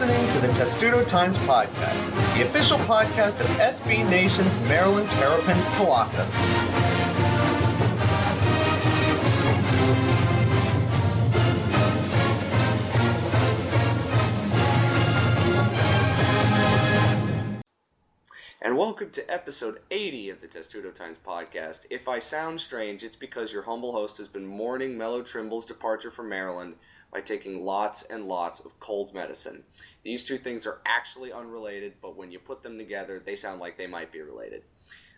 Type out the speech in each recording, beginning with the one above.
listening to the Testudo Times Podcast, the official podcast of SB Nation's Maryland Terrapins Colossus. And welcome to episode 80 of the Testudo Times podcast. If I sound strange, it's because your humble host has been mourning Melo Trimble's departure from Maryland by taking lots and lots of cold medicine. These two things are actually unrelated, but when you put them together, they sound like they might be related.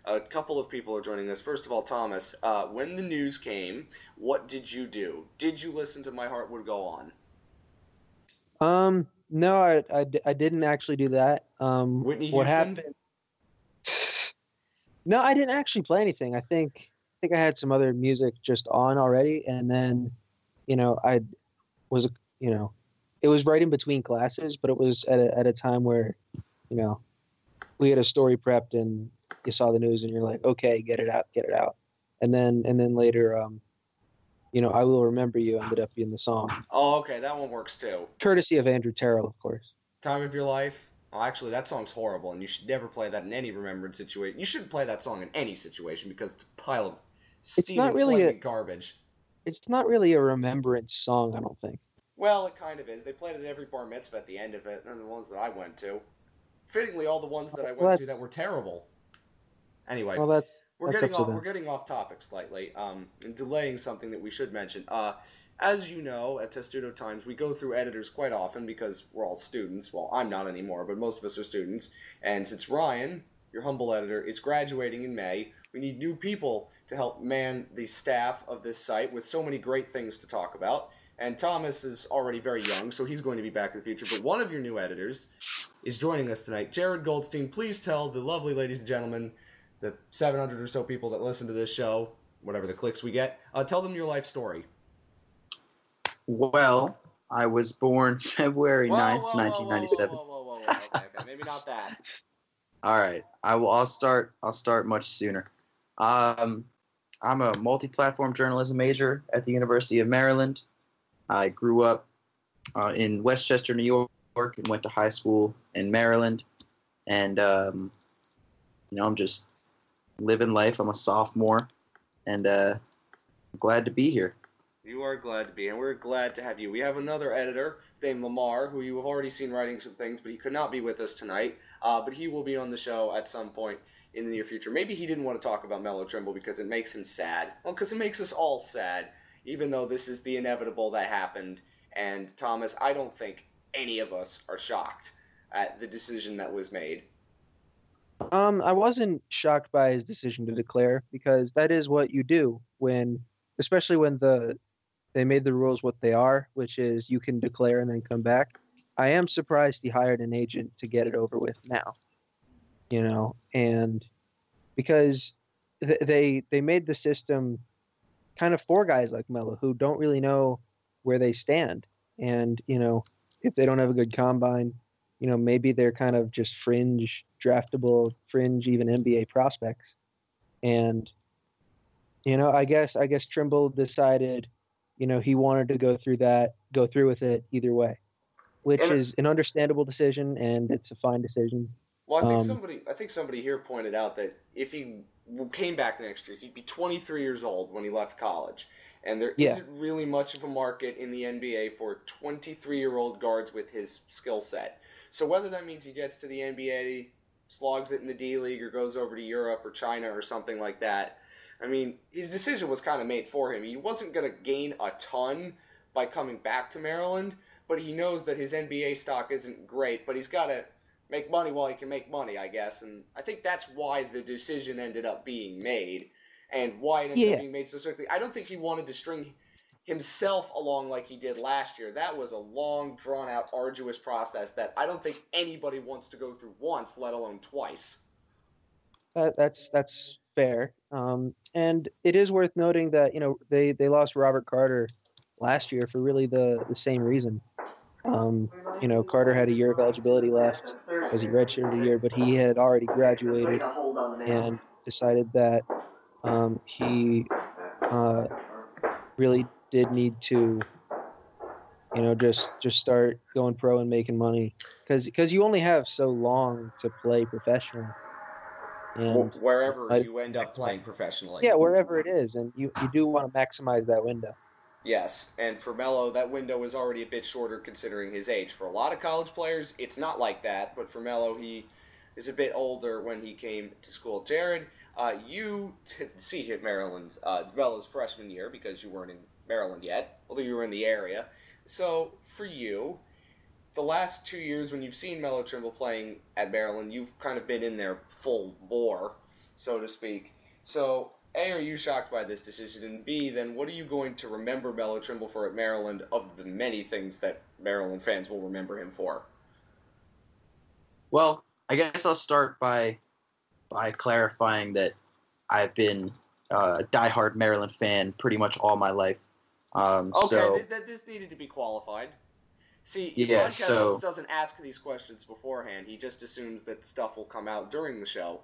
A couple of people are joining us. First of all, Thomas, uh, when the news came, what did you do? Did you listen to My Heart Would Go On? Um, no, I, I, I didn't actually do that. Um, Whitney what Houston? happened? No, I didn't actually play anything. I think I think I had some other music just on already, and then, you know, I was, you know, it was right in between classes, but it was at a, at a time where, you know, we had a story prepped, and you saw the news, and you're like, okay, get it out, get it out, and then and then later, um, you know, I will remember you ended up being the song, Oh, okay, that one works too. courtesy of Andrew Terrell, of course. Time of Your Life. Oh, actually, that song's horrible, and you should never play that in any remembered situation. You shouldn't play that song in any situation because it's a pile of steaming, really flaming a- garbage. It's not really a remembrance song, I don't think. Well, it kind of is. They played it at every bar mitzvah at the end of it, and the ones that I went to. Fittingly, all the ones that I went Well, to that were terrible. Anyway, Well, that's we're that's getting off. We're getting off topic slightly, um, and delaying something that we should mention. Uh, as you know, at Testudo Times, we go through editors quite often because we're all students. Well, I'm not anymore, but most of us are students. And since Ryan, your humble editor, is graduating in May, we need new people to help man the staff of this site with so many great things to talk about. And Thomas is already very young, so he's going to be back in the future. But one of your new editors is joining us tonight. Jared Goldstein, please tell the lovely ladies and gentlemen, the 700 or so people that listen to this show, whatever the clicks we get, uh, tell them your life story. Well, I was born February Whoa, 9th, whoa, whoa, whoa, 1997. Whoa, whoa, whoa, whoa, whoa. Okay, okay, maybe not that. All right, I will. I'll start. I'll start much sooner. Um, I'm a multi-platform journalism major at the University of Maryland. I grew up uh, in Westchester, New York, and went to high school in Maryland. And um, you know, I'm just living life. I'm a sophomore, and uh, glad to be here. You are glad to be, and we're glad to have you. We have another editor named Lamar, who you have already seen writing some things, but he could not be with us tonight. Uh, but he will be on the show at some point in the near future. Maybe he didn't want to talk about Melo Trimble because it makes him sad. Well, because it makes us all sad, even though this is the inevitable that happened. And Thomas, I don't think any of us are shocked at the decision that was made. Um, I wasn't shocked by his decision to declare because that is what you do when, especially when the they made the rules what they are, which is you can declare and then come back. I am surprised he hired an agent to get it over with now. You know, and because th- they they made the system kind of for guys like Melo who don't really know where they stand, and you know if they don't have a good combine, you know maybe they're kind of just fringe draftable, fringe even NBA prospects, and you know I guess I guess Trimble decided, you know he wanted to go through that, go through with it either way, which And- is an understandable decision and it's a fine decision. Well, I think Um, somebody, I think somebody here pointed out that if he came back next year, he'd be 23 years old when he left college, and there Yeah. not really much of a market in the NBA for 23-year-old guards with his skill set. So whether that means he gets to the NBA, slogs it in the D League, or goes over to Europe or China or something like that, I mean, his decision was kind of made for him. He wasn't going to gain a ton by coming back to Maryland, but he knows that his NBA stock isn't great, but he's got to make money while he can make money, I guess. And I think that's why the decision ended up being made and why it ended Yeah. up being made so quickly. I don't think he wanted to string himself along like he did last year. That was a long, drawn out, arduous process that I don't think anybody wants to go through once, let alone twice. That, that's that's fair. Um, and it is worth noting that you know they, they lost Robert Carter last year for really the, the same reason. Um, you know, Carter had a year of eligibility left as he redshirted a year, but he had already graduated and decided that um, he uh, really did need to you know, just just start going pro and making money because because you only have so long to play professionally. And Wh- Wherever I- you end up playing professionally. yeah, wherever it is, and you you do want to maximize that window. Yes, and for Melo, that window is already a bit shorter considering his age. For a lot of college players, it's not like that, but for Melo, he is a bit older when he came to school. Jared, uh, you didn't see hit Maryland's uh, Melo's freshman year because you weren't in Maryland yet, although you were in the area. So for you, the last two years when you've seen Melo Trimble playing at Maryland, you've kind of been in there full bore, so to speak. So a, are you shocked by this decision? And B, then what are you going to remember Melo Trimble for at Maryland of the many things that Maryland fans will remember him for? Well, I guess I'll start by by clarifying that I've been uh, a diehard Maryland fan pretty much all my life. Um, Okay, so th- th- this needed to be qualified. See, Yeah, podcast so- doesn't ask these questions beforehand. He just assumes that stuff will come out during the show.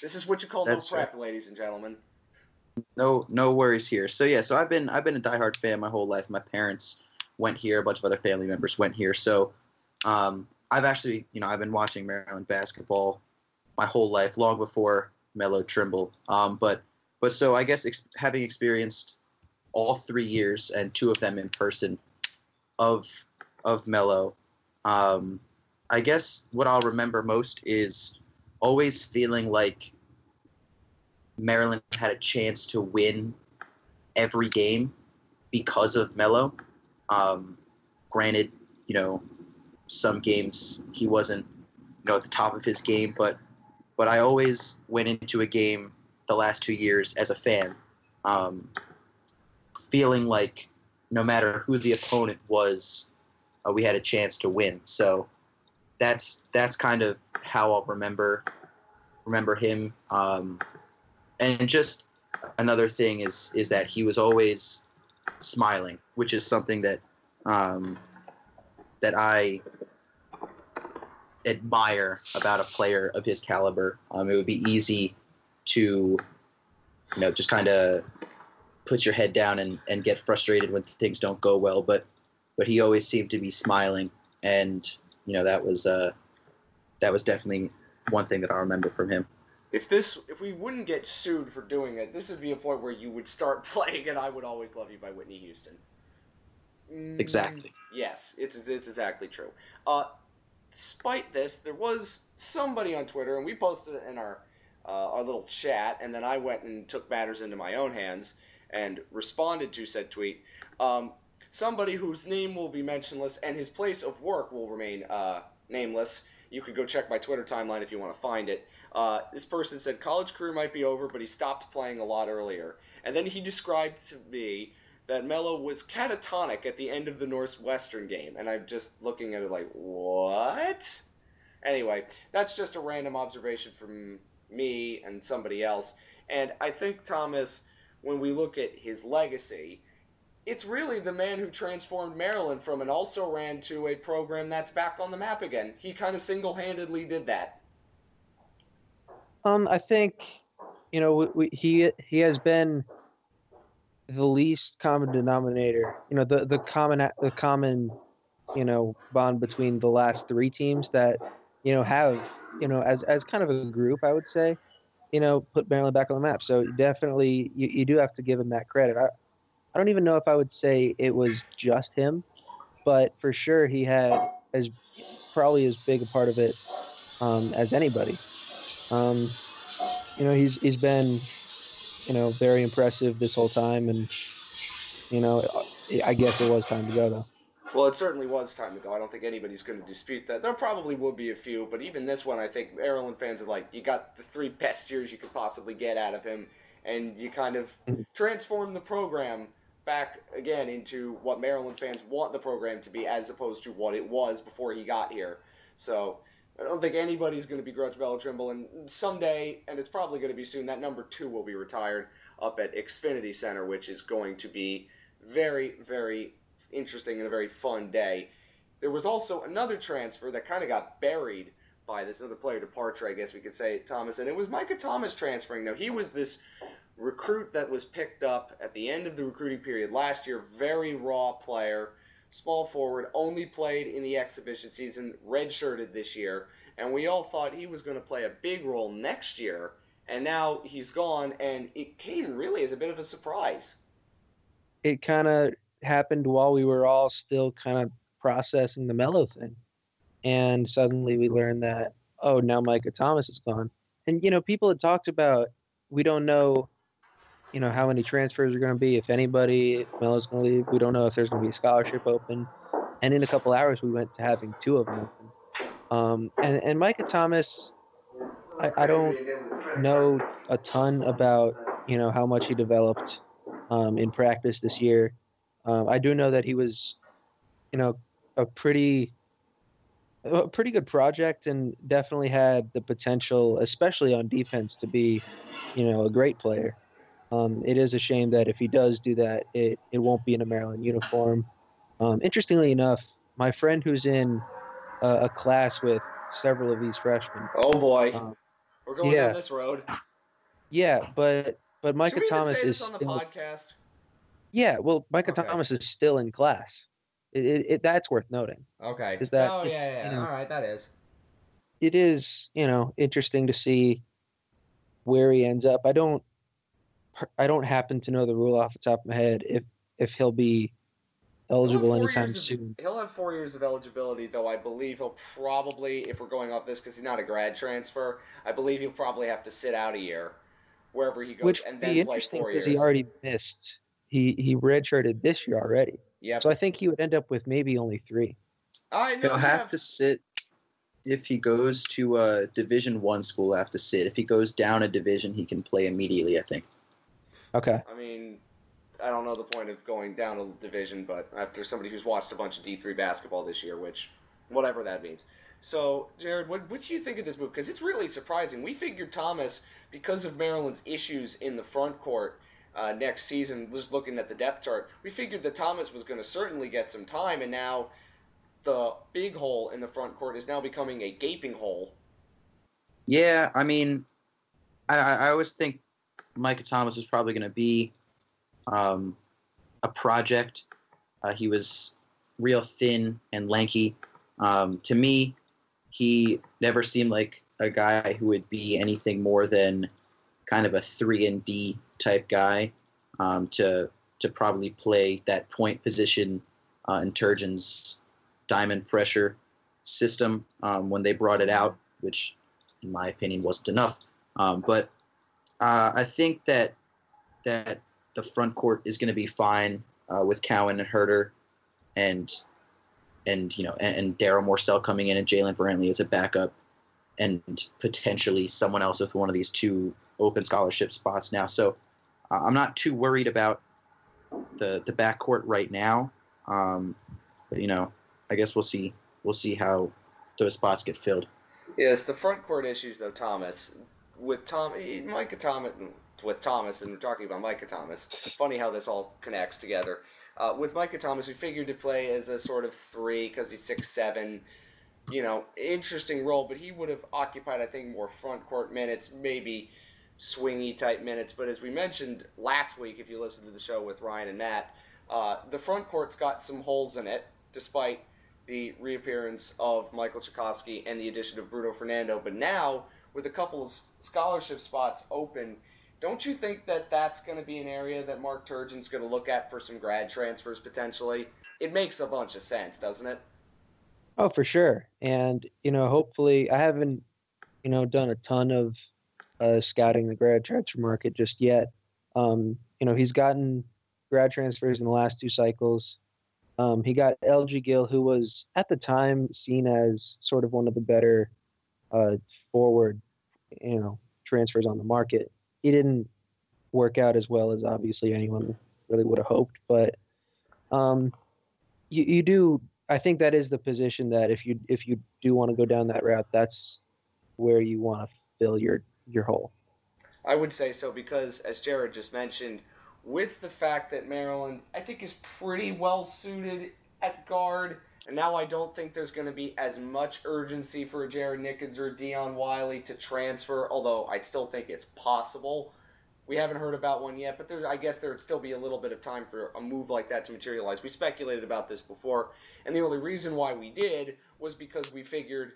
This is what you call no prep, ladies and gentlemen. No no worries here. So yeah, so I've been I've been a diehard fan my whole life. My parents went here, a bunch of other family members went here. So um, I've actually you know I've been watching Maryland basketball my whole life, long before Melo Trimble. Um, but but so I guess ex- having experienced all three years and two of them in person of of Melo, um, I guess what I'll remember most is always feeling like Maryland had a chance to win every game because of Melo. Um, granted, you know, some games he wasn't, you know, at the top of his game, but but I always went into a game the last two years as a fan, um, feeling like no matter who the opponent was, uh, we had a chance to win. So that's that's kind of how I'll remember remember him. Um, and just another thing is is that he was always smiling, which is something that um, that I admire about a player of his caliber. Um, it would be easy to, you know, just kind of put your head down and, and get frustrated when things don't go well. But but he always seemed to be smiling, and you know that was uh, that was definitely one thing that I remember from him. If this, if we wouldn't get sued for doing it, this would be a point where you would start playing "and I Would Always Love You" by Whitney Houston. Mm, Exactly. Yes, it's it's exactly true. Uh, despite this, there was somebody on Twitter, and we posted it in our uh, our little chat, and then I went and took matters into my own hands and responded to said tweet. Um, somebody whose name will be mentionless and his place of work will remain uh, nameless. You could go check my Twitter timeline if you want to find it. Uh, this person said college career might be over, but he stopped playing a lot earlier. And then he described to me that Melo was catatonic at the end of the Northwestern game, and I'm just looking at it like, what? Anyway, that's just a random observation from me and somebody else. And I think Thomas, when we look at his legacy, it's really the man who transformed Maryland from an also ran to a program that's back on the map again. He kind of single handedly did that. Um, I think, you know, we, we, he he has been the least common denominator. You know, the the common the common, you know, bond between the last three teams that, you know, have you know as as kind of a group, I would say, you know, put Maryland back on the map. So definitely, you, you do have to give him that credit. I I don't even know if I would say it was just him, but for sure he had as probably as big a part of it um, as anybody. Um, you know, he's he's been, you know, very impressive this whole time, and you know, I guess it was time to go though. Well, it certainly was time to go. I don't think anybody's going to dispute that. There probably will be a few, but even this one, I think Maryland fans are like, you got the three best years you could possibly get out of him, and you kind of transform the program back again into what Maryland fans want the program to be, as opposed to what it was before he got here. So I don't think anybody's going to begrudge Melo Trimble, and someday, and it's probably going to be soon, that number two will be retired up at Xfinity Center, which is going to be very, very interesting and a very fun day. There was also another transfer that kind of got buried by this other player departure, I guess we could say, Thomas, and it was Micah Thomas transferring. Now, he was this recruit that was picked up at the end of the recruiting period last year, very raw player, small forward, only played in the exhibition season, redshirted this year, and we all thought he was going to play a big role next year, and now he's gone, and it came really as a bit of a surprise. It kind of happened while we were all still kind of processing the Melo thing, and suddenly we learned that oh now Micah Thomas is gone, and you know people had talked about we don't know you know how many transfers are going to be, if anybody, if Melo's going to leave. We don't know if there's going to be a scholarship open. And in a couple hours, we went to having two of them open. Um, and, and Micah Thomas, I, I don't know a ton about you know how much he developed um, in practice this year. Um, I do know that he was, you know, a pretty a pretty good project and definitely had the potential, especially on defense, to be, you know, a great player. Um, it is a shame that if he does do that, it, it won't be in a Maryland uniform. Um, interestingly enough, my friend who's in uh, a class with several of these freshmen. Oh boy, um, we're going yeah. down this road. Yeah, but but Micah Should we even Thomas say is this on the still, podcast? yeah. Well, Micah Okay. Thomas is still in class. It, it, it, that's worth noting. Okay. Is that- oh yeah, yeah. you know. All right, that is. it is you know interesting to see where he ends up. I don't I don't happen to know the rule off the top of my head if if he'll be eligible He'll anytime years of- soon. He'll have four years of eligibility, though I believe he'll probably, if we're going off this because he's not a grad transfer, I believe he'll probably have to sit out a year wherever he goes Which and would then be play interesting four because years. he already missed. He he redshirted this year already, Yep. so I think he would end up with maybe only three. I know He'll you have to sit if he goes to a Division One school. Have to sit. If he goes down a division, he can play immediately. I think. Okay. I mean, I don't know the point of going down a division, but after somebody who's watched a bunch of D three basketball this year, which whatever that means. So, Jared, what what do you think of this move? Because it's really surprising. We figured Thomas, because of Maryland's issues in the front court uh, next season, just looking at the depth chart, we figured that Thomas was going to certainly get some time, and now the big hole in the front court is now becoming a gaping hole. Yeah, I mean, I, I I always think Micah Thomas was probably going to be um, a project. Uh, he was real thin and lanky. Um, to me, he never seemed like a guy who would be anything more than kind of a three and D type guy um, to to probably play that point position uh, in Turgeon's diamond pressure system um, when they brought it out, which in my opinion wasn't enough. Um, but uh, I think that that the front court is going to be fine uh, with Cowan and Huerter, and and you know and, and Darryl Morsell coming in and Jaylen Brantley as a backup, and potentially someone else with one of these two open scholarship spots now. So uh, I'm not too worried about the the backcourt right now. Um, but you know, I guess we'll see we'll see how those spots get filled. Yes, the front court issues though, Thomas. With Tom, Micah Thomas, with Thomas, and we're talking about Micah Thomas. Funny how this all connects together. Uh, with Micah Thomas, we figured to play as a sort of three because he's six seven. You know, interesting role, but he would have occupied, I think, more front court minutes, maybe swingy type minutes. But as we mentioned last week, if you listened to the show with Ryan and Matt, uh, the front court's got some holes in it, despite the reappearance of Michael Cekovsky and the addition of Bruno Fernando. But now, with a couple of scholarship spots open, don't you think that that's going to be an area that Mark Turgeon's going to look at for some grad transfers potentially? It makes a bunch of sense, doesn't it? Oh, for sure. And you know, hopefully, I haven't you know done a ton of uh, scouting the grad transfer market just yet. Um, you know, he's gotten grad transfers in the last two cycles. Um, he got LG Gill, who was at the time seen as sort of one of the better uh, forward, you know, transfers on the market. He didn't work out as well as obviously anyone really would have hoped, but um, you, you do. I think that is the position that if you if you do want to go down that route, that's where you want to fill your your hole. I would say so because, as Jared just mentioned, with the fact that Maryland, I think, is pretty well suited at guard, and now I don't think there's going to be as much urgency for Jared Nickens or Dion Wiley to transfer, although I still think it's possible. We haven't heard about one yet, but there, I guess there would still be a little bit of time for a move like that to materialize. We speculated about this before, and the only reason why we did was because we figured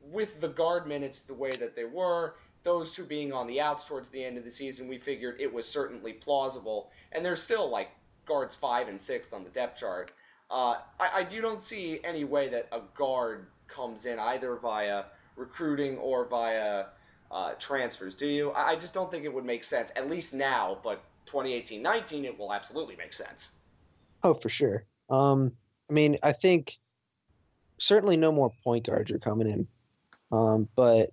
with the guard minutes the way that they were, those two being on the outs towards the end of the season, we figured it was certainly plausible. And there's still like guards five and sixth on the depth chart. Uh, I, I do don't see any way that a guard comes in either via recruiting or via uh, transfers. Do you? I, I just don't think it would make sense, at least now, but 2018 19, it will absolutely make sense. Oh, for sure. Um, I mean, I think certainly no more point guards are coming in, um, but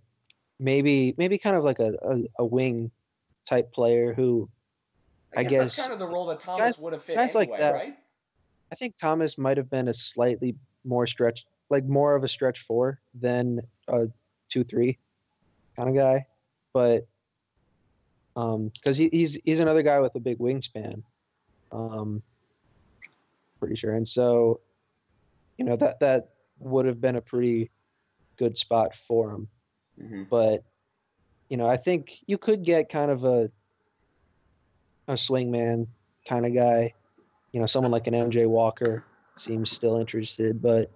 maybe maybe kind of like a, a, a wing type player who I I guess, guess- that's kind of the role that Thomas guys- would have fit anyway, like that. right? I think Thomas might have been a slightly more stretch, like more of a stretch four than a two three kind of guy, but um, because he, he's he's another guy with a big wingspan, um, pretty sure, and so, you know that that would have been a pretty good spot for him, Mm-hmm. but you know I think you could get kind of a a swingman kind of guy you know, someone like an MJ Walker seems still interested, but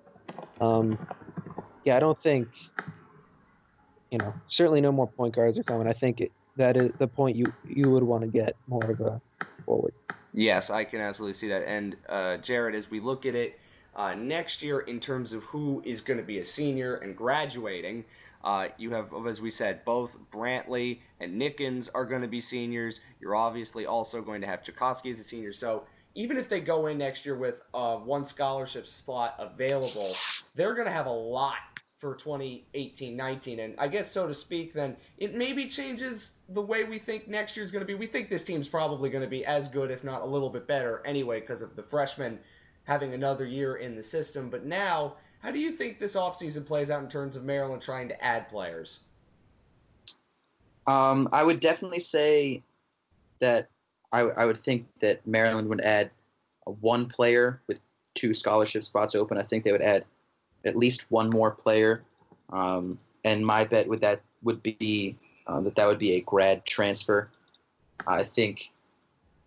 um, yeah, I don't think, you know, certainly no more point guards are coming. I think it, that is the point you you would want to get more of a forward. Yes, I can absolutely see that. And uh, Jared, as we look at it uh, next year in terms of who is going to be a senior and graduating, uh, you have, as we said, both Brantley and Nickens are going to be seniors. You're obviously also going to have Cekovsky as a senior. So even if they go in next year with uh, one scholarship spot available, they're going to have a lot for 2018-19 and i guess so to speak then it maybe changes the way we think next year's going to be. We think this team's probably going to be as good if not a little bit better anyway because of the freshmen having another year in the system. But now how do you think this offseason plays out in terms of maryland trying to add players? Um, I would definitely say that I, I would think that Maryland would add one player with two scholarship spots open. I think they would add at least one more player, um, and my bet would that would be uh, that that would be a grad transfer. I think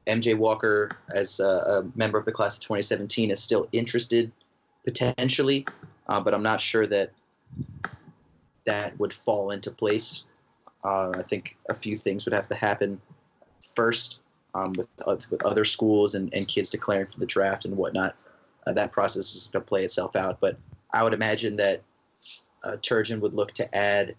MJ Walker, as a, a member of the class of 2017, is still interested potentially, uh, but I'm not sure that that would fall into place uh, I think a few things would have to happen first um, with uh, with other schools and, and kids declaring for the draft and whatnot. Uh, that process is going to play itself out, but I would imagine that uh, Turgeon would look to add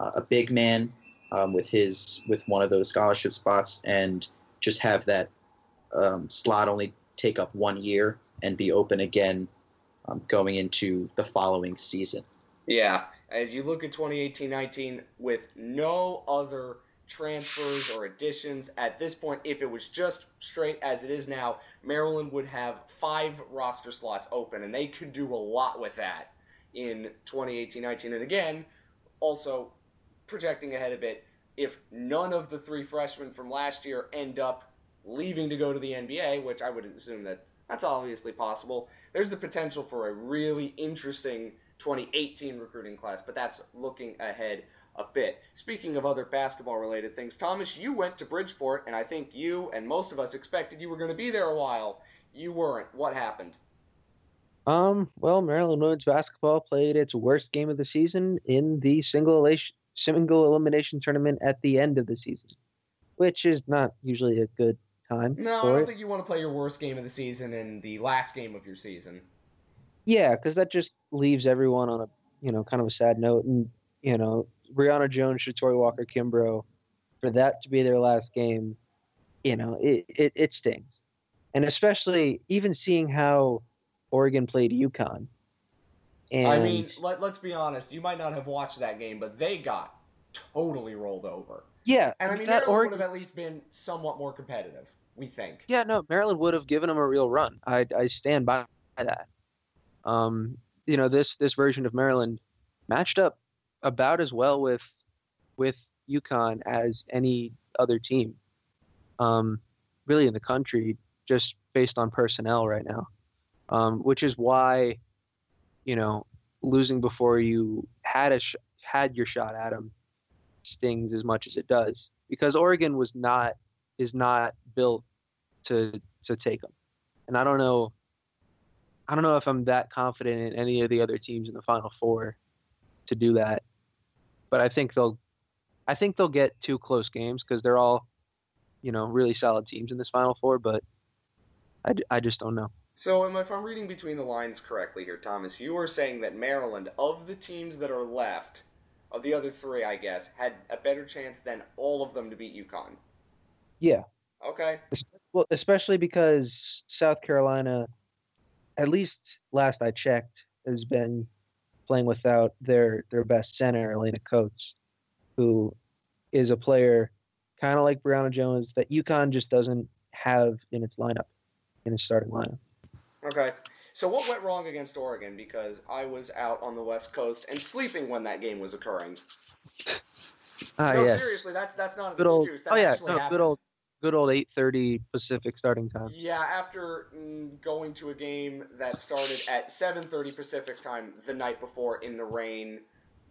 uh, a big man um, with his with one of those scholarship spots and just have that um, slot only take up one year and be open again um, going into the following season. Yeah, as you look at 2018-19 with no other transfers or additions at this point, if it was just straight as it is now, Maryland would have five roster slots open, and they could do a lot with that in 2018-19. And again, also projecting ahead a bit, if none of the three freshmen from last year end up leaving to go to the NBA, which I would assume that that's obviously possible, there's the potential for a really interesting 2018 recruiting class, but that's looking ahead a bit. Speaking of other basketball related things, Thomas, you went to Bridgeport, and I think you and most of us expected you were going to be there a while. You weren't. What happened? Um, well, Maryland women's basketball played its worst game of the season in the single elimination, single elimination tournament at the end of the season, which is not usually a good time No, I don't it. think you want to play your worst game of the season in the last game of your season. Yeah, because that just leaves everyone on a you know kind of a sad note, and you know Brionna Jones, Shatori Walker, Kimbrough, for that to be their last game, you know it it, it stings, and especially even seeing how Oregon played UConn. And I mean, let, let's be honest. You might not have watched that game, but they got totally rolled over. yeah, And I mean, that Maryland Oregon, would have at least been somewhat more competitive, we think. Yeah, no, Maryland would have given them a real run. I I stand by that. Um, you know, this this version of Maryland matched up about as well with with UConn as any other team. Um, really in the country, just based on personnel right now. Um, which is why, you know, losing before you had a sh- had your shot at them stings as much as it does. because Oregon was not is not built to to take them, and I don't know. I don't know if I'm that confident in any of the other teams in the Final Four to do that, but I think they'll. I think they'll get two close games because they're all, you know, really solid teams in this Final Four. But I, I just don't know. So, um, if I'm reading between the lines correctly here, Thomas, you are saying that Maryland, of the teams that are left, of the other three, I guess, had a better chance than all of them to beat UConn. Yeah. Okay. Well, especially because South Carolina, at least last I checked, has been playing without their their best center, Alaina Coates, who is a player kind of like Brionna Jones that UConn just doesn't have in its lineup, in its starting lineup. Okay. So what went wrong against Oregon? Because I was out on the West Coast and sleeping when that game was occurring. Ah, no, yeah. seriously, that's that's not an Good old. excuse. That Oh yeah, no, happened. good old, good old 8:30 Pacific starting time. Yeah, after mm, going to a game that started at 7:30 Pacific time the night before in the rain,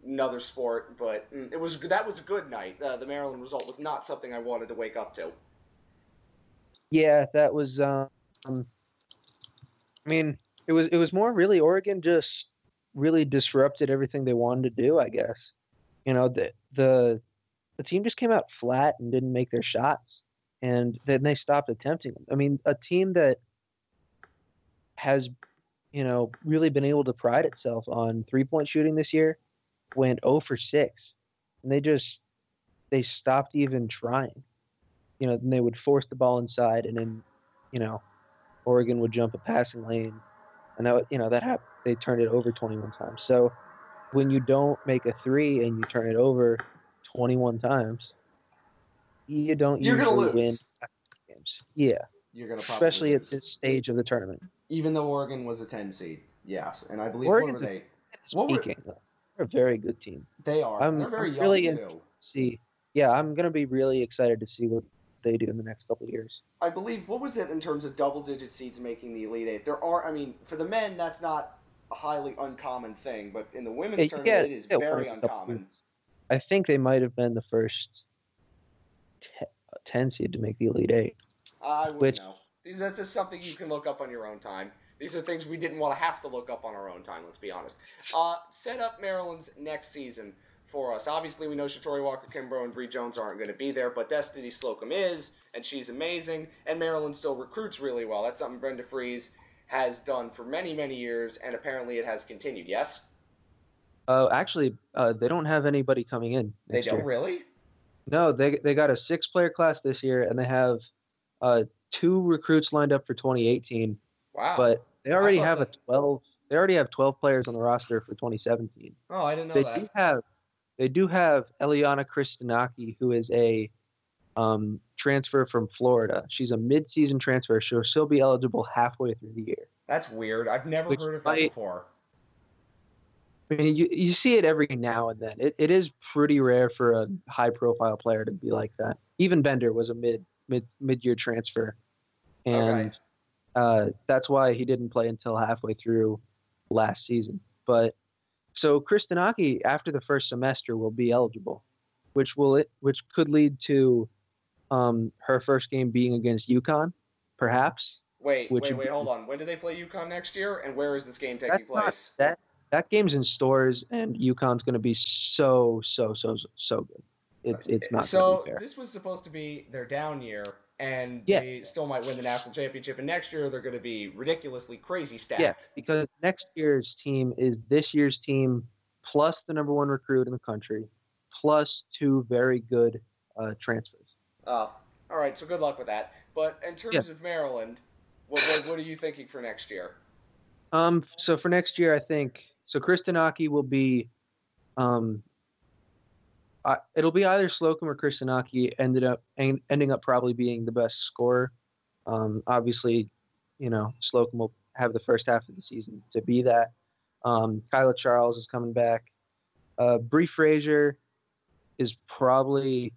another sport, but mm, it was that was a good night. Uh, the Maryland result was not something I wanted to wake up to. Yeah, that was. Um, I mean, it was it was more really Oregon just really disrupted everything they wanted to do. I guess, you know, the the the team just came out flat and didn't make their shots, and then they stopped attempting. I mean, a team that has, you know, really been able to pride itself on three point shooting this year went 0 for six, and they just they stopped even trying you know, then they would force the ball inside, and then, you know, Oregon would jump a passing lane, and that you know that happened. They turned it over 21 times. So when you don't make a three and you turn it over 21 times, you don't You're gonna lose. win games. Yeah, You're gonna probably especially at this stage of the tournament. even though Oregon was a 10 seed. Yes, and I believe Oregon's what were they? What were- Speaking, they're a very good team. They are. I'm- They're very I'm young really too. See, yeah, I'm gonna be really excited to see what they do in the next couple of years. I believe what was it in terms of double digit seeds making the Elite Eight? There are, I mean, for the men, that's not a highly uncommon thing, but in the women's Yeah, tournament, get- it is very one of the couple uncommon. I think they might have been the first te- 10 seed to make the Elite Eight. I would Which- know. These that's just something you can look up on your own time. These are things we didn't want to have to look up on our own time. Let's be honest. Uh, set up Maryland's next season for us. Obviously, we know Shatori Walker, Kimbrough, and Bree Jones aren't going to be there, but Destiny Slocum is, and she's amazing. And Maryland still recruits really well. That's something Brenda Frese has done for many, many years, and apparently it has continued. Yes, Uh, actually, uh, they don't have anybody coming in. they don't year. really. No, they they got a six player class this year, and they have uh, two recruits lined up for 2018. Wow. But they already have a 12. They already have 12 players on the roster for 2017. oh, I didn't know they that. do have they do have Eleanna Christinaki, who is a um, transfer from Florida. She's a mid-season transfer, so she'll be eligible halfway through the year. That's weird. I've never Which heard of that might- before. I mean, you, you see it every now and then. It, it is pretty rare for a high-profile player to be like that. Ivan Bender was a mid mid mid-year transfer, and Okay. uh, that's why he didn't play until halfway through last season. But so Christinaki, after the first semester, will be eligible, which will it which could lead to um, her first game being against UConn, perhaps. Wait, wait, wait, hold on. When do they play UConn next year, and where is this game taking That's not- place? that that game's in stores, and UConn's going to be so so so so good. It, it's not so going to be fair. this was supposed to be their down year, and Yeah. they still might win the national championship. And next year they're going to be ridiculously crazy stacked. Yeah, because next year's team is this year's team plus the number one recruit in the country, plus two very good uh, transfers. Uh, all right, so good luck with that. But in terms of Maryland, what, what what are you thinking for next year? Um, so for next year, I think so. Christinaki will be, um, it'll be either Slocum or Christinaki ended up en- ending up probably being the best scorer. Um, obviously, you know Slocum will have the first half of the season to be that. Um, Kaila Charles is coming back. Uh, Bree Frazier is probably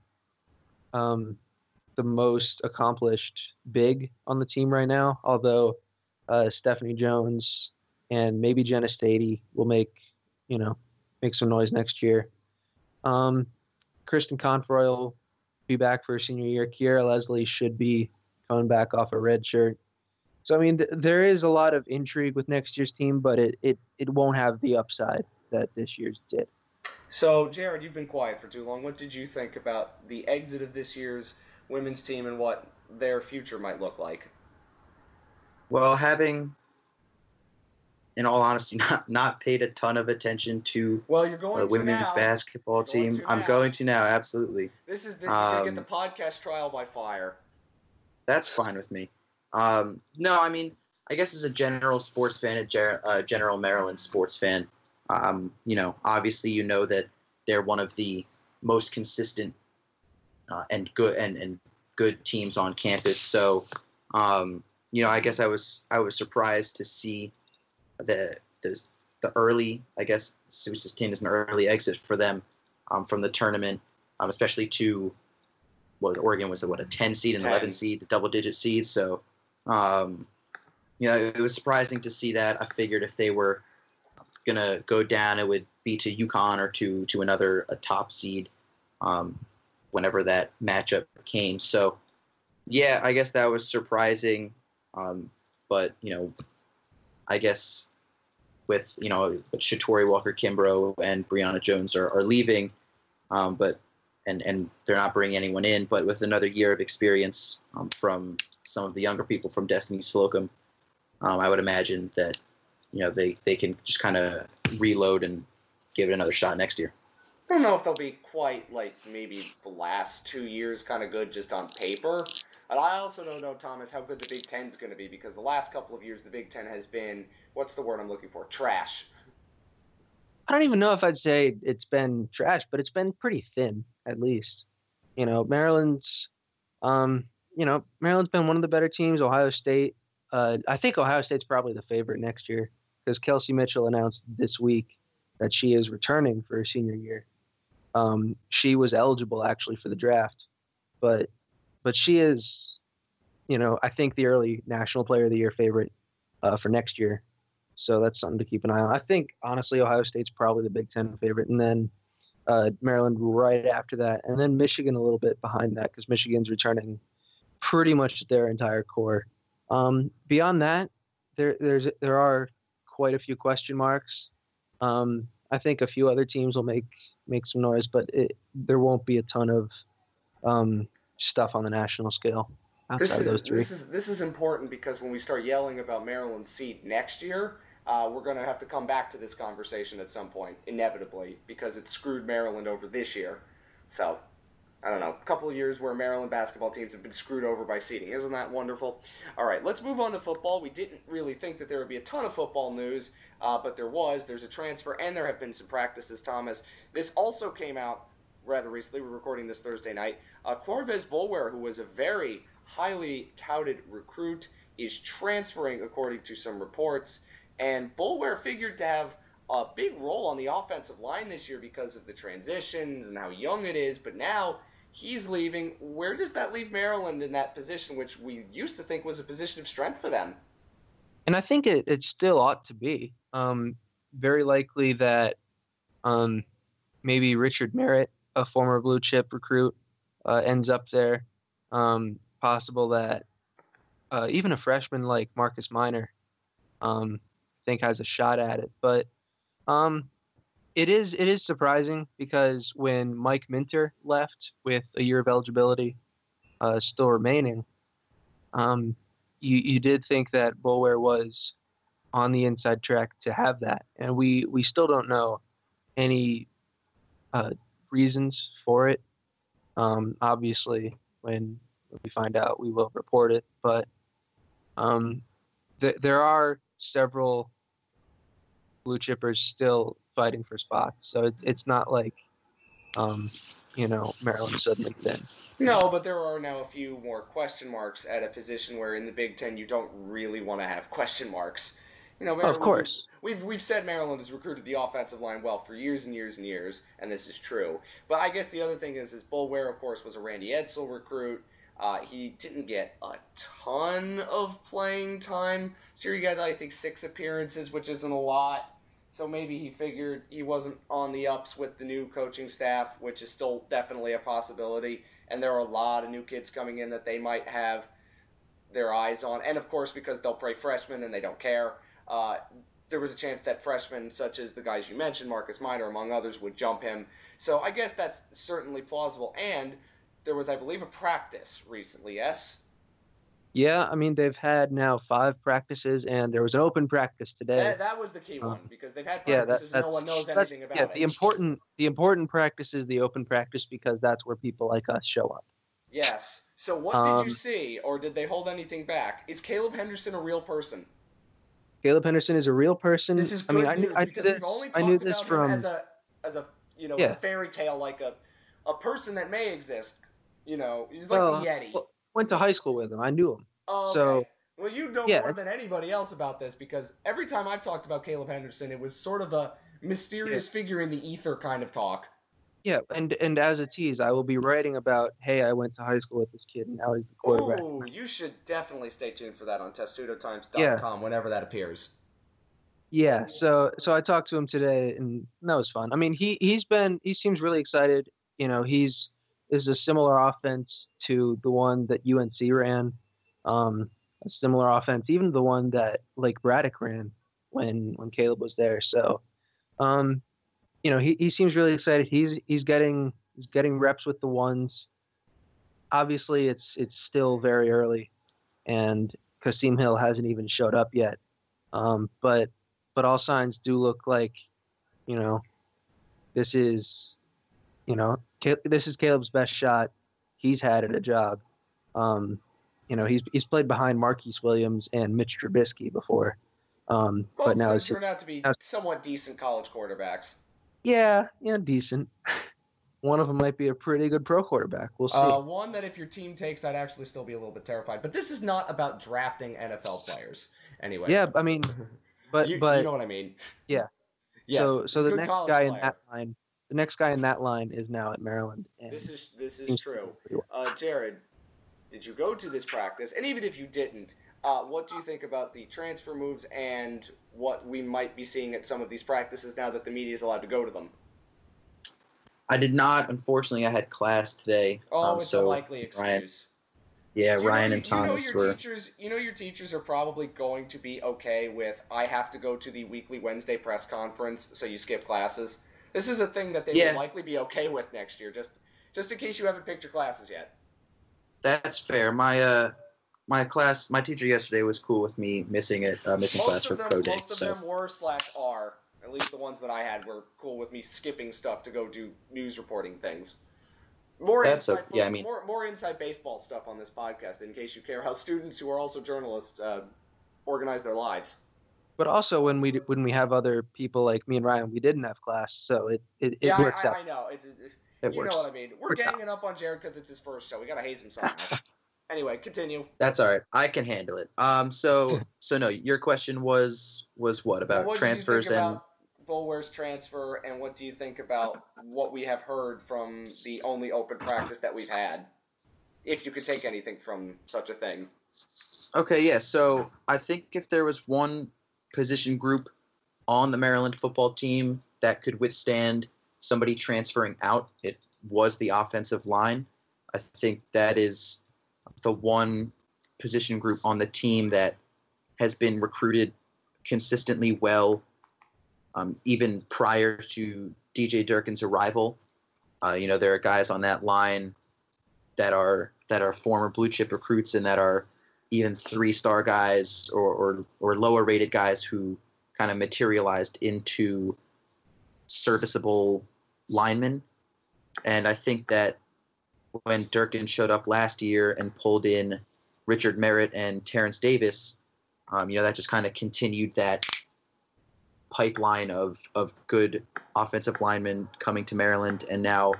um, the most accomplished big on the team right now, although uh, Stephanie Jones and maybe Jenna Staiti will make, you know, make some noise next year. Um, Kristen Confroy will be back for her senior year. Kiera Leslie should be coming back off a red shirt. So I mean, th- there is a lot of intrigue with next year's team, but it, it, it won't have the upside that this year's did. So, Jared, you've been quiet for too long. What did you think about the exit of this year's women's team and what their future might look like? Well, having, in all honesty, not not paid a ton of attention to Well, you're going the to women's now. basketball Going team. to I'm going to now, absolutely. This is the, you're get Um, the podcast trial by fire. That's fine with me. Um, no, I mean, I guess as a general sports fan, a ger- uh, general Maryland sports fan, um, you know, obviously you know that they're one of the most consistent uh, and good and, and good teams on campus. So, um, you know, I guess I was I was surprised to see the the, the early, I guess, Sweet 16 is an early exit for them um, from the tournament, um, especially to what was Oregon was a, what a 10 seed and 10. 11 seed, the double digit seed. So, um, you know, it was surprising to see that. I figured if they were gonna go down, it would be to UConn or to to another a top seed, um, whenever that matchup came. So, yeah, I guess that was surprising. Um, but you know, I guess with you know Shatori Walker Kimbrough and Brionna Jones are, are leaving, um, but and and they're not bringing anyone in. But with another year of experience um, from some of the younger people from Destiny Slocum, um, I would imagine that you know they they can just kind of reload and give it another shot next year. I don't know if they'll be quite like maybe the last two years kind of good just on paper. And I also don't know, Thomas, how good the Big Ten's going to be because the last couple of years the Big Ten has been what's the word I'm looking for? Trash. I don't even know if I'd say it's been trash, but it's been pretty thin at least. You know, Maryland's, um, you know, Maryland's been one of the better teams. Ohio State, uh, I think Ohio State's probably the favorite next year because Kelsey Mitchell announced this week that she is returning for her senior year. Um, she was eligible actually for the draft, but but she is, you know, I think the early National Player of the Year favorite uh, for next year. So that's something to keep an eye on. I think honestly, Ohio State's probably the Big Ten favorite, and then uh, Maryland right after that, and then Michigan a little bit behind that because Michigan's returning pretty much their entire core. Um, beyond that, there there's there are quite a few question marks. Um, I think a few other teams will make make some noise, but it, there won't be a ton of um, stuff on the national scale This is three. this is this is important because when we start yelling about Maryland's seat next year, uh, we're going to have to come back to this conversation at some point, inevitably, because it screwed Maryland over this year. So, I don't know, a couple of years where Maryland basketball teams have been screwed over by seeding. Isn't that wonderful? All right, let's move on to football. We didn't really think that there would be a ton of football news, uh, but there was. There's a transfer, and there have been some practices, Thomas. This also came out rather recently. We're recording this Thursday night. Uh, Corvez Bulwer, who was a very highly touted recruit, is transferring, according to some reports. And Bulwer figured to have a big role on the offensive line this year because of the transitions and how young it is. But now he's leaving. Where does that leave Maryland in that position, which we used to think was a position of strength for them? and I think it, it still ought to be. Um, very likely that um, maybe Richard Merritt, a former blue chip recruit, uh, ends up there. Um, possible that uh, even a freshman like Marcus Miner, um, I think has a shot at it. But um, it is it is surprising because when Mike Minter left with a year of eligibility uh, still remaining, um, you, you did think that Bulwer was on the inside track to have that, and we we still don't know any uh, reasons for it. Um, obviously, when we find out, we will report it. But um, th- there are several blue chippers still fighting for spots, so it's it's not like um, you know Maryland suddenly thin. No, but there are now a few more question marks at a position where in the Big Ten you don't really want to have question marks. You know, Oh, of course. We've we've said Maryland has recruited the offensive line well for years and years and years, and this is true. But I guess the other thing is, is Bulware, of course, was a Randy Edsall recruit. Uh, he didn't get a ton of playing time. Sure, he got I think six appearances, which isn't a lot. So maybe he figured he wasn't on the ups with the new coaching staff, which is still definitely a possibility. and there are a lot of new kids coming in that they might have their eyes on, and of course because they'll play freshmen and they don't care. Uh, there was a chance that freshmen, such as the guys you mentioned, Marcus Minor among others, would jump him. So I guess that's certainly plausible. And there was, I believe, a practice recently. Yes. Yeah, I mean they've had now five practices, and there was an open practice today. That, that was the key one because they've had yeah, that- practices and no one knows anything about yeah, it. the important the important practice is the open practice because that's where people like us show up. Yes. So what did you Um, see, or did they hold anything back? Is Caleb Henderson a real person? Caleb Henderson is a real person. This is I good mean, I knew, news I knew because this, we've only talked about from- him as a as a you know as a fairy tale, like a a person that may exist. You know, he's like Well, the Yeti. well, went to high school with him. I knew him. Oh, So- well, you know Yeah. more than anybody else about this because every time I've talked about Caleb Henderson, it was sort of a mysterious figure in the ether kind of talk. Yeah, and and as a tease, I will be writing about, hey, I went to high school with this kid, and now he's the quarterback. Ooh, you should definitely stay tuned for that on testudotimes.com whenever that appears. Yeah, so so I talked to him today, and that was fun. I mean, he he's been he seems really excited. You know, he's is a similar offense to the one that UNC ran, um, a similar offense, even the one that Lake Braddock ran when when Caleb was there. So, um, you know, he, he seems really excited. He's he's getting he's getting reps with the ones. Obviously, it's it's still very early, and Kasim Hill hasn't even showed up yet. Um, but but all signs do look like, you know, this is, you know, this is Caleb's best shot he's had at a job. Um, you know, he's he's played behind Marquise Williams and Mitch Trubisky before, um, Both but now it's turned out to be now- somewhat decent college quarterbacks. yeah, yeah, decent. One of them might be a pretty good pro quarterback. We'll see. Uh, one that if your team takes, I'd actually still be a little bit terrified. But this is not about drafting NFL players. Anyway. yeah, I mean, but you, but you know what I mean. Yeah. Yes. so so the good next guy in that line, the next guy in that line is now at Maryland. And This is this is true. well. Uh, Jared, did you go to this practice? And even if you didn't, uh, what do you think about the transfer moves and what we might be seeing at some of these practices now that the media is allowed to go to them? I did not. Unfortunately, I had class today. Oh, um, it's so a likely excuse. Ryan- yeah, You Ryan you- and you know Thomas your were. teachers. You know your teachers are probably going to be okay with. I have to go to the weekly Wednesday press conference, so you skip classes. This is a thing that they Yeah. will likely be okay with next year, just just in case you haven't picked your classes yet. That's fair. My uh, my class, my teacher yesterday was cool with me missing it, uh, missing class for them, pro day. most of So them were slash are. At least the ones that I had were cool with me skipping stuff to go do news reporting things. More That's inside, a- yeah, I mean- more more inside baseball stuff on this podcast, in case you care how students who are also journalists uh, organize their lives. But also when we when we have other people like me and Ryan, we didn't have class, so it it, it yeah, works I, out. I, I know. It's, it's it you works. know what I mean. We're Works out. up on Jared because it's his first show. We gotta haze him somehow. anyway, continue. That's all right. I can handle it. Um, so so no, your question was was what about what transfers do you think and about Boulware's transfer, and what do you think about what we have heard from the only open practice that we've had? If you could take anything from such a thing. Okay, yeah. So I think if there was one position group on the Maryland football team that could withstand somebody transferring out, it was the offensive line. I think that is the one position group on the team that has been recruited consistently well, um, even prior to DJ Durkin's arrival. Uh, you know, there are guys on that line that are that are former blue chip recruits and that are even three star guys or, or, or lower rated guys who kind of materialized into serviceable linemen. And I think that when Durkin showed up last year and pulled in Richard Merritt and Terrence Davis, um, you know, that just kind of continued that pipeline of, of good offensive linemen coming to Maryland. And now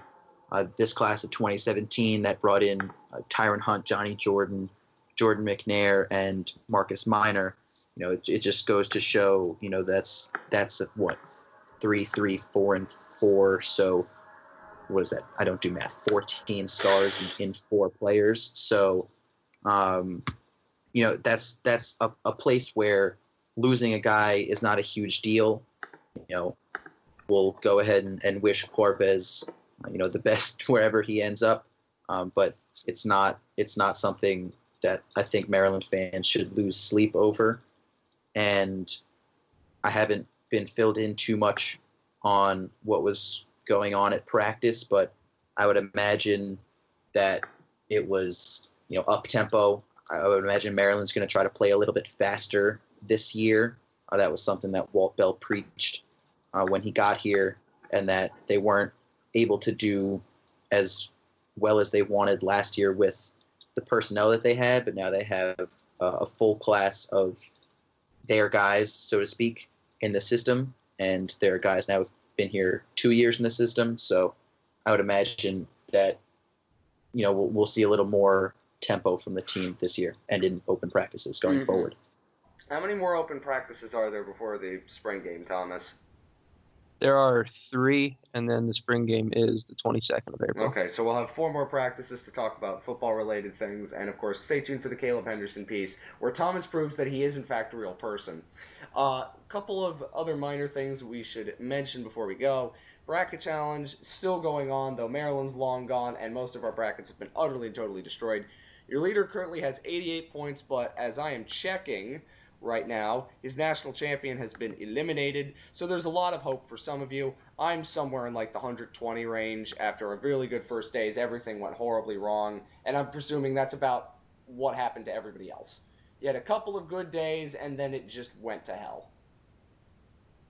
uh, this class of 2017 that brought in uh, Tyron Hunt, Johnny Jordan, Jordan McNair, and Marcus Minor. You know, it, it just goes to show, you know, that's that's what three, three, four, and four. So what is that? I don't do math. Fourteen stars in, in four players. So, um, you know, that's that's a, a place where losing a guy is not a huge deal. You know, we'll go ahead and, and wish Quarvez, you know, the best wherever he ends up. um, but it's not it's not something that I think Maryland fans should lose sleep over. And I haven't been filled in too much on what was going on at practice, but I would imagine that it was you know up tempo. I would imagine Maryland's going to try to play a little bit faster this year. Uh, that was something that Walt Bell preached uh, when he got here, and that they weren't able to do as well as they wanted last year with the personnel that they had. But now they have uh, a full class of their guys, so to speak, in the system, and their guys now have been here two years in the system. So I would imagine that you know we'll, we'll see a little more tempo from the team this year and in open practices going Mhm. forward. How many more open practices are there before the spring game, Thomas? There are three, and then the spring game is the 22nd of April. Okay, so we'll have four more practices to talk about football related things, and of course, stay tuned for the Caleb Henderson piece, where Thomas proves that he is, in fact, a real person. A uh, couple of other minor things we should mention before we go. Bracket challenge still going on, though Maryland's long gone, and most of our brackets have been utterly and totally destroyed. Your leader currently has 88 points, but as I am checking, right now. His national champion has been eliminated, so there's a lot of hope for some of you. I'm somewhere in like the 120 range after a really good first days. Everything went horribly wrong, and I'm presuming that's about what happened to everybody else. You had a couple of good days, and then it just went to hell.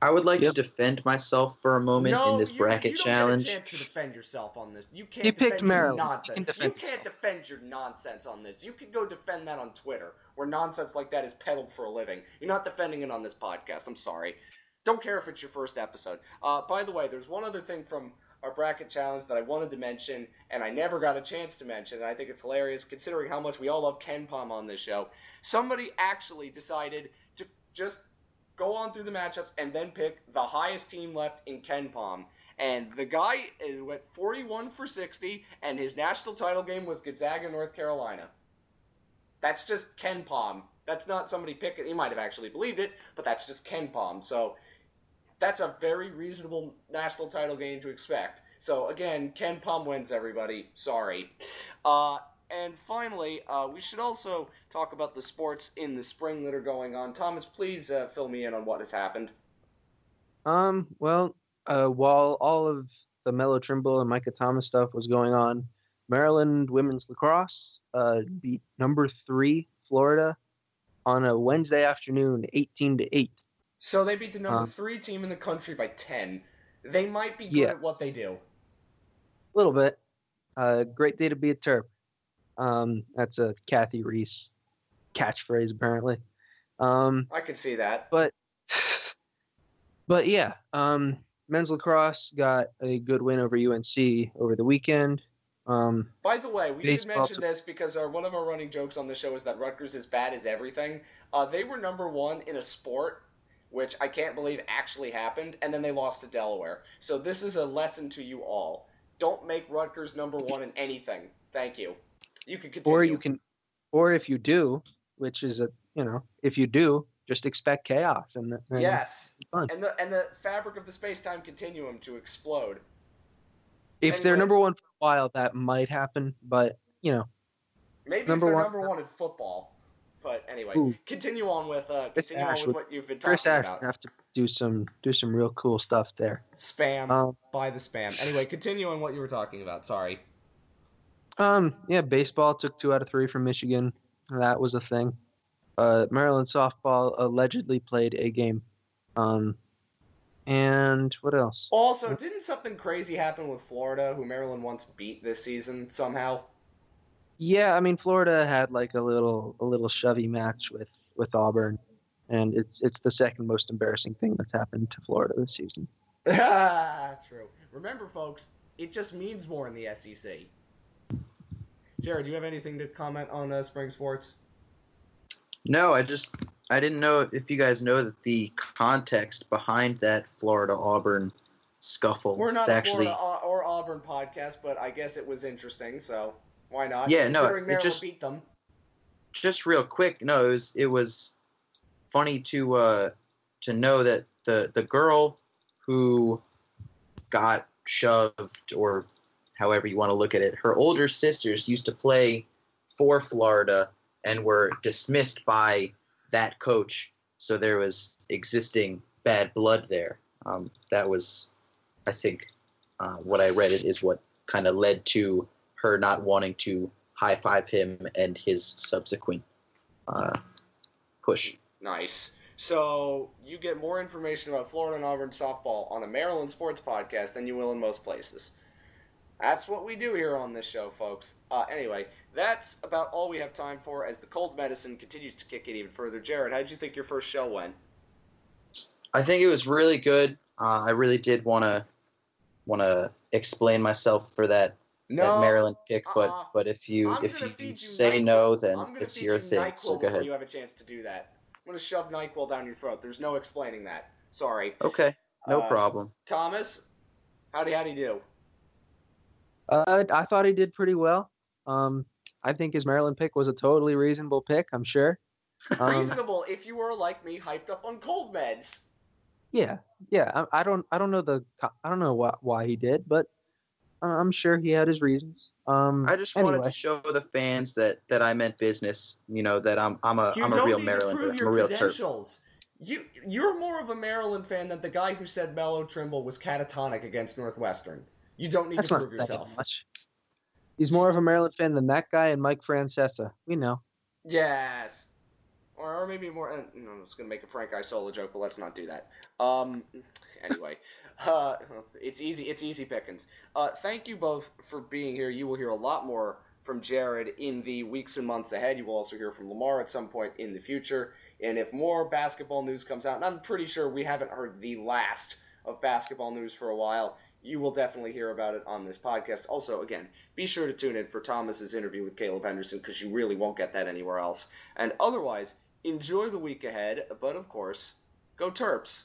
I would like Yep. to defend myself for a moment no, in this you, bracket you don't challenge. Get a chance to defend yourself on this. You can't You picked defend your Maryland. You nonsense. can You, defend can't yourself. defend your nonsense on this. You can go defend that on Twitter, where nonsense like that is peddled for a living. You're not defending it on this podcast. I'm sorry. Don't care if it's your first episode. Uh, by the way, there's one other thing from our bracket challenge that I wanted to mention, and I never got a chance to mention, and I think it's hilarious considering how much we all love KenPom on this show. Somebody actually decided to just go on through the matchups and then pick the highest team left in KenPom. And the guy uh, went 41 for 60, and his national title game was Gonzaga, North Carolina. That's just KenPom. That's not somebody picking. He might have actually believed it, but that's just KenPom. So that's a very reasonable national title game to expect. So again, KenPom wins. Everybody, sorry. Uh, and finally, uh, we should also talk about the sports in the spring that are going on. Thomas, please uh, fill me in on what has happened. Um, well, uh, while all of the Melo Trimble and Micah Thomas stuff was going on, Maryland women's lacrosse uh, beat number three Florida on a Wednesday afternoon, 18 to 8. So they beat the number Uh. three team in the country by 10. They might be good Yeah. at what they do. A little bit. Uh, great day to be a Terp. Um, that's a Cathy Reese catchphrase, apparently. Um, I can see that. but but yeah, um, men's lacrosse got a good win over UNC over the weekend. Um, By the way, we should mention this because our, one of our running jokes on the show is that Rutgers is bad as everything. Uh, they were number one in a sport, which I can't believe actually happened, and then they lost to Delaware. So this is a lesson to you all. Don't make Rutgers number one in anything. Thank you. You can continue. or you can, or if you do, which is a you know, if you do, just expect chaos and, and Yes. And the and the fabric of the space time continuum to explode. If they're number one while, that might happen. But you know, Maybe Number they're one- number one in football. But anyway, Ooh. continue on with uh, Chris continue on with what you've been Chris talking Ash about. have to do some do some real cool stuff there. Spam. Um, Buy the spam. Anyway, continue on what you were talking about. Sorry. Um, yeah, baseball took two out of three from Michigan. That was a thing. Uh, Maryland softball allegedly played a game. Um, and what else? Also, didn't something crazy happen with Florida, who Maryland once beat this season somehow? Yeah, I mean Florida had like a little a little shovey match with with Auburn, and it's it's the second most embarrassing thing that's happened to Florida this season. True. Remember, folks, it just means more in the SEC. Jared, do you have anything to comment on uh, spring sports? No, I just I didn't know if you guys know that the context behind that Florida Auburn scuffle. We're not actually Florida or Auburn podcast, but I guess it was interesting, so why not? Yeah, no, it just- beat them. just real quick. No, it was it was funny to uh to know that the the girl who got shoved or however you want to look at it. Her older sisters used to play for Florida and were dismissed by that coach. So there was existing bad blood there. Um, that was, I think, uh, what I read it is what kind of led to her not wanting to high five him and his subsequent uh, push. Nice. So you get more information about Florida and Auburn softball on a Maryland sports podcast than you will in most places. That's what we do here on this show, folks. Uh, anyway, that's about all we have time for as the cold medicine continues to kick in even further. Jared, how did you think your first show went? I think it was really good. Uh, I really did want to want to explain myself for that, No, that Maryland pick, but uh-uh. but if you I'm if you you say NyQuil. no, then it's your you thing. NyQuil So go ahead. You have a chance to do that. I'm gonna shove Nyquil down your throat. There's no explaining that. Sorry, Okay, no Uh, problem. Thomas. Howdy, howdy do. Uh, I thought he did pretty well. Um, I think his Maryland pick was a totally reasonable pick. I'm sure. Um, Reasonable if you were like me, hyped up on cold meds. yeah, yeah. I, I don't, I don't know the, I don't know why, why he did, but I'm sure he had his reasons. Um, I just wanted to show the fans that that I meant business. You know that I'm I'm a You am a real need Marylander. to prove I'm your a real Terp. credentials. You you're more of a Maryland fan than the guy who said Melo Trimble was catatonic against Northwestern. You don't need That's to prove yourself. much. He's more of a Maryland fan than that guy and Mike Francesa. We know. Yes. Or, or maybe more. Uh, no, I was going to make a Frank Isola joke, but let's not do that. Um. Anyway, uh, it's easy. It's easy pickings. Uh, thank you both for being here. You will hear a lot more from Jared in the weeks and months ahead. You will also hear from Lamar at some point in the future. And if more basketball news comes out, and I'm pretty sure we haven't heard the last of basketball news for a while, you will definitely hear about it on this podcast. Also, again, be sure to tune in for Thomas's interview with Caleb Henderson because you really won't get that anywhere else. And otherwise, enjoy the week ahead, but of course, go Terps.